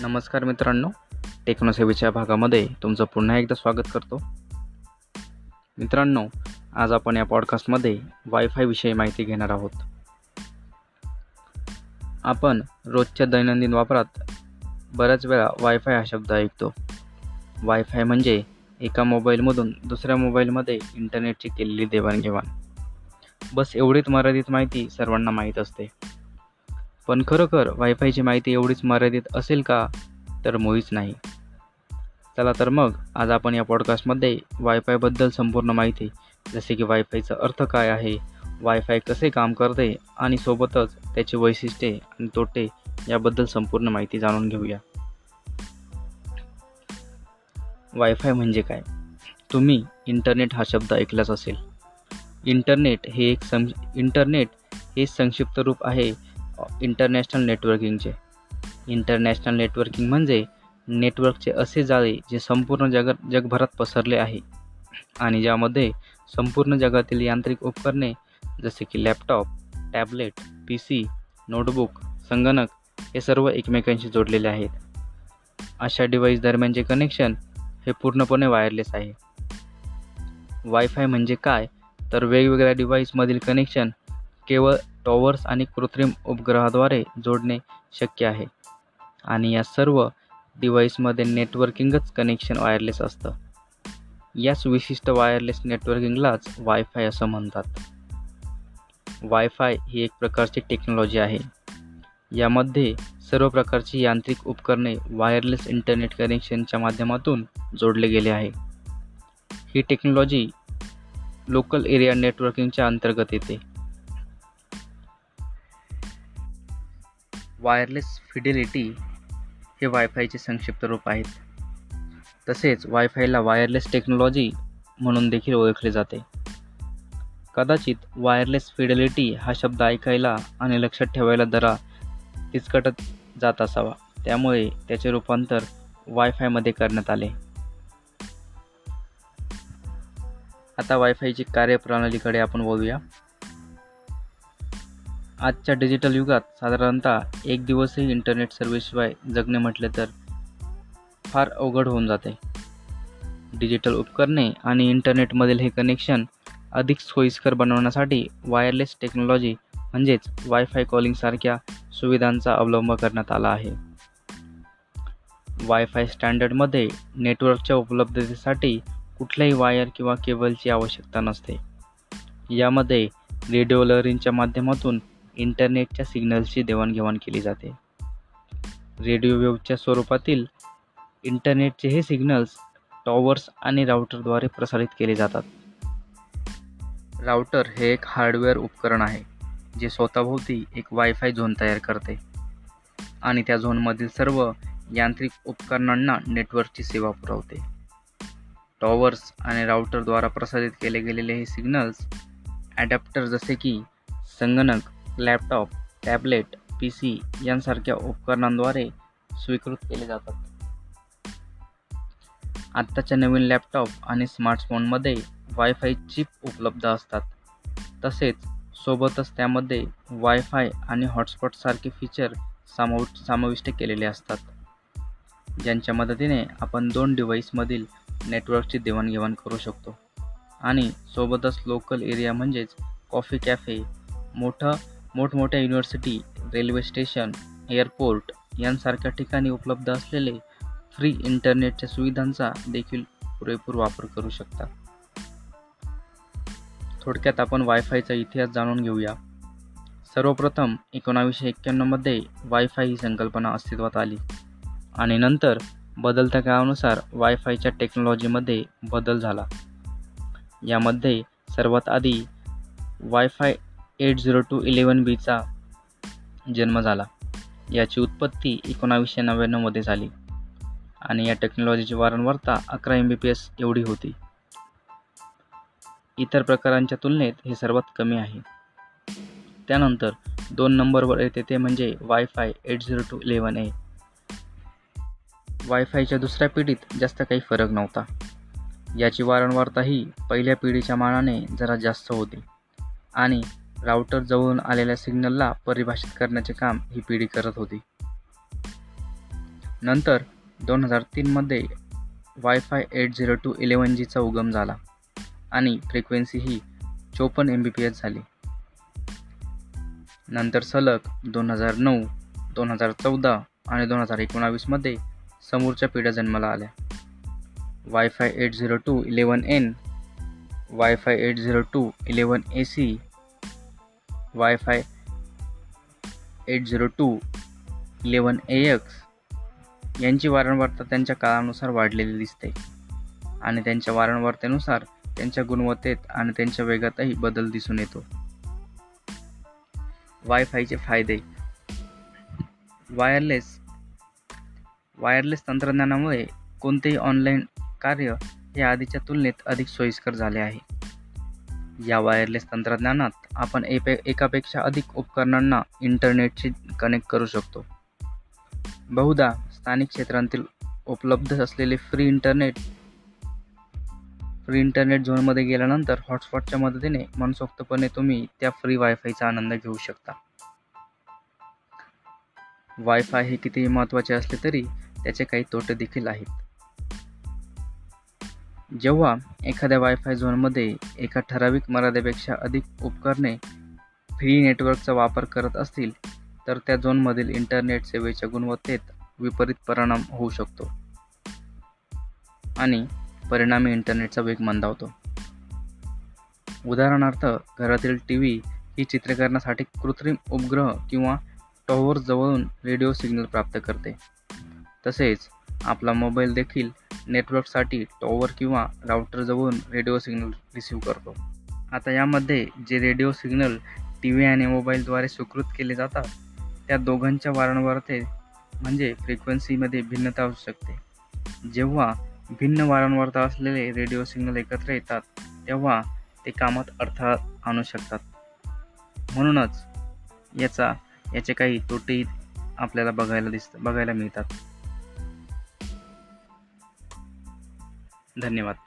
नमस्कार मित्रांनो टेक्नोसेवेच्या भागामध्ये तुमचं पुन्हा एकदा स्वागत करतो. मित्रांनो आज आपण या पॉडकास्टमध्ये वायफायविषयी माहिती घेणार आहोत. आपण रोजच्या दैनंदिन वापरात बऱ्याच वेळा वायफाय हा शब्द ऐकतो. वायफाय म्हणजे एका मोबाईलमधून दुसऱ्या मोबाईलमध्ये इंटरनेटची केलेली देवाणघेवाण. बस एवढीच मर्यादित माहिती सर्वांना माहीत असते. पण खरोखर वायफायची माहिती एवढीच मर्यादित असेल का तर मुळीच नाही. चला तर मग आज आपण या पॉडकास्टमध्ये वायफायबद्दल संपूर्ण माहिती जसे की वायफायचा अर्थ काय आहे वायफाय कसे काम करते आणि सोबतच त्याची वैशिष्ट्ये आणि तोटे याबद्दल संपूर्ण माहिती जाणून घेऊया. वायफाय म्हणजे काय? तुम्ही इंटरनेट हा शब्द ऐकलाच असेल. इंटरनेट हे एक सं इंटरनेट हे संक्षिप्त रूप आहे इंटरनॅशनल नेटवर्किंगचे इंटरनॅशनल नेटवर्किंग म्हणजे नेटवर्कचे असे जाळे जे संपूर्ण जग जगभरात पसरले आहे. आणि ज्यामध्ये संपूर्ण जगातील यांत्रिक उपकरणे जसे की laptop tablet P C notebook संगणक हे सर्व एकमेकांशी जोडलेले आहेत. अशा डिव्हाइस दरम्यानचे कनेक्शन हे पूर्णपणे वायरलेस आहे. वायफाय म्हणजे काय? तर वेगवेगळ्या डिव्हाइसमधील कनेक्शन केवळ टॉवर्स आणि कृत्रिम उपग्रहाद्वारे जोडणे शक्य आहे. आणि या सर्व डिव्हाइसमध्ये नेटवर्किंगच कनेक्शन वायरलेस असतं. याच विशिष्ट वायरलेस नेटवर्किंगलाच वायफाय असं म्हणतात. वायफाय ही एक प्रकारची टेक्नॉलॉजी आहे. यामध्ये सर्व प्रकारची यांत्रिक उपकरणे वायरलेस इंटरनेट कनेक्शनच्या माध्यमातून जोडले गेले आहे. ही टेक्नॉलॉजी लोकल एरिया नेटवर्किंगच्या अंतर्गत येते. वायरलेस फिडेलिटी हे वायफायचे संक्षिप्त रूप आहेत. तसेच वायफायला वायरलेस टेक्नॉलॉजी म्हणून देखील ओळखले जाते. कदाचित वायरलेस फिडेलिटी हा शब्द ऐकायला आणि लक्षात ठेवायला जरा तिचकटत जात असावा. त्यामुळे त्याचे रूपांतर वायफायमध्ये करण्यात आले. आता वायफायची कार्यप्रणालीकडे आपण बोलूया आजच्या डिजिटल युगात साधारणतः एक दिवसही इंटरनेट सर्व्हिसशिवाय जगणे म्हटले तर फार अवघड होऊन जाते. डिजिटल उपकरणे आणि इंटरनेटमधील हे कनेक्शन अधिक सोयीस्कर बनवण्यासाठी वायरलेस टेक्नॉलॉजी म्हणजेच वायफाय कॉलिंगसारख्या सुविधांचा अवलंब करण्यात आला आहे. वायफाय स्टँडर्डमध्ये नेटवर्कच्या उपलब्धतेसाठी कुठल्याही वायर किंवा केबलची आवश्यकता नसते. यामध्ये रेडिओ लहरींच्या माध्यमातून इंटरनेटच्या सिग्नल्सची देवाणघेवाण केली जाते. रेडिओ वेव्हच्या स्वरूपातील इंटरनेटचे हे सिग्नल्स टॉवर्स आणि राउटरद्वारे प्रसारित केले जातात. राउटर हे एक हार्डवेअर उपकरण आहे जे स्वतःभोवती एक वायफाय झोन तयार करते आणि त्या झोनमधील सर्व यांत्रिक उपकरणांना नेटवर्कची सेवा पुरवते. टॉवर्स आणि राउटरद्वारा प्रसारित केले गेलेले हे सिग्नल्स ॲडॅप्टर जसे की संगणक लॅपटॉप टॅबलेट पी सी यांसारख्या उपकरणांद्वारे स्वीकृत केले जातात. आत्ताच्या नवीन लॅपटॉप आणि स्मार्टफोनमध्ये वायफाय चिप उपलब्ध असतात. तसेच सोबतच त्यामध्ये वायफाय आणि हॉटस्पॉटसारखे फीचर सामाव समाविष्ट केलेले असतात. ज्यांच्या मदतीने आपण दोन डिव्हाइसमधील नेटवर्कची देवाणघेवाण करू शकतो. आणि सोबतच लोकल एरिया म्हणजेच कॉफी कॅफे मोठं मोठमोठ्या युनिव्हर्सिटी रेल्वे स्टेशन एअरपोर्ट यांसारख्या ठिकाणी उपलब्ध असलेले फ्री इंटरनेटच्या सुविधांचा देखील पुरेपूर वापर करू शकता. थोडक्यात आपण वायफायचा इतिहास जाणून घेऊया. सर्वप्रथम एकोणावीसशे एक्क्याण्णवमध्ये वायफाय ही संकल्पना अस्तित्वात आली आणि नंतर बदलत्या काळानुसार वायफायच्या टेक्नॉलॉजीमध्ये बदल झाला. यामध्ये सर्वात आधी WiFi eight zero two eleven बीचा जन्म झाला. याची उत्पत्ती एकोणावीसशे नव्याण्णवमध्ये झाली. आणि या टेक्नॉलॉजीची वारंवारता अकरा एम बी पी एस एवढी होती. इतर प्रकारांच्या तुलनेत हे सर्वात कमी आहे. त्यानंतर दोन नंबरवर येते ते म्हणजे WiFi eight zero two eleven A. वायफायच्या दुसऱ्या पिढीत जास्त काही फरक नव्हता. याची वारंवारताही पहिल्या पिढीच्या मानाने जरा जास्त होती. आणि राउटर जवळून आलेल्या सिग्नलला परिभाषित करण्याचे काम ही पिढी करत होती. नंतर दोन हजार तीनमध्ये WiFi eight zero two eleven जीचा उगम झाला आणि फ्रिक्वेन्सी ही चोपन्न एम बी पी एस झाली. नंतर सलग दोन हजार नऊ दोन हजार चौदा आणि दोन हजार एकोणावीसमध्ये समोरच्या पिढ्या जन्माला आल्या. WiFi eight zero two eleven N WiFi eight zero two eleven A C WiFi eight zero two eleven A X यांची वारंवारता त्यांच्या काळानुसार वाढलेली दिसते. आणि त्यांच्या वारंवारतेनुसार त्यांच्या गुणवत्तेत आणि त्यांच्या वेगातही बदल दिसून येतो. वायफायचे फायदे. वायरलेस वायरलेस तंत्रज्ञानामुळे कोणतेही ऑनलाईन कार्य हे आधीच्या तुलनेत अधिक सोयीस्कर झाले आहे. या वायरलेस तंत्रज्ञानात आपण एपे एकापेक्षा अधिक उपकरणांना इंटरनेटशी कनेक्ट करू शकतो. बहुधा स्थानिक क्षेत्रांतील उपलब्ध असलेले फ्री इंटरनेट फ्री इंटरनेट झोनमध्ये गेल्यानंतर हॉटस्पॉटच्या मदतीने मनसोक्तपणे तुम्ही त्या फ्री वायफायचा आनंद घेऊ शकता. वायफाय हे कितीही महत्त्वाचे असले तरी त्याचे काही तोटे देखील आहेत. जेव्हा एखाद्या वायफाय झोनमध्ये एका ठराविक मर्यादेपेक्षा अधिक उपकरणे फ्री नेटवर्कचा वापर करत असतील तर त्या झोनमधील इंटरनेट सेवेच्या गुणवत्तेत विपरीत परिणाम होऊ शकतो. आणि परिणामी इंटरनेटचा वेग मंदावतो. उदाहरणार्थ घरातील टी व्ही ही चित्रीकरणासाठी कृत्रिम उपग्रह किंवा टॉवर जवळून रेडिओ सिग्नल प्राप्त करते. तसेच आपला मोबाईल देखील नेटवर्कसाठी टॉवर किंवा राउटरजवळून रेडिओ सिग्नल रिसीव करतो. आता यामध्ये जे रेडिओ सिग्नल टी व्ही आणि मोबाईलद्वारे स्वीकृत केले जातात त्या दोघांच्या वारंवारते म्हणजे फ्रिक्वेन्सीमध्ये भिन्नता असू शकते. जेव्हा भिन्न वारंवारता असलेले रेडिओ सिग्नल एकत्र येतात तेव्हा ते कामात अडथळा आणू शकतात. म्हणूनच याचा याचे काही तोटेही आपल्याला बघायला दिसत बघायला मिळतात. धन्यवाद.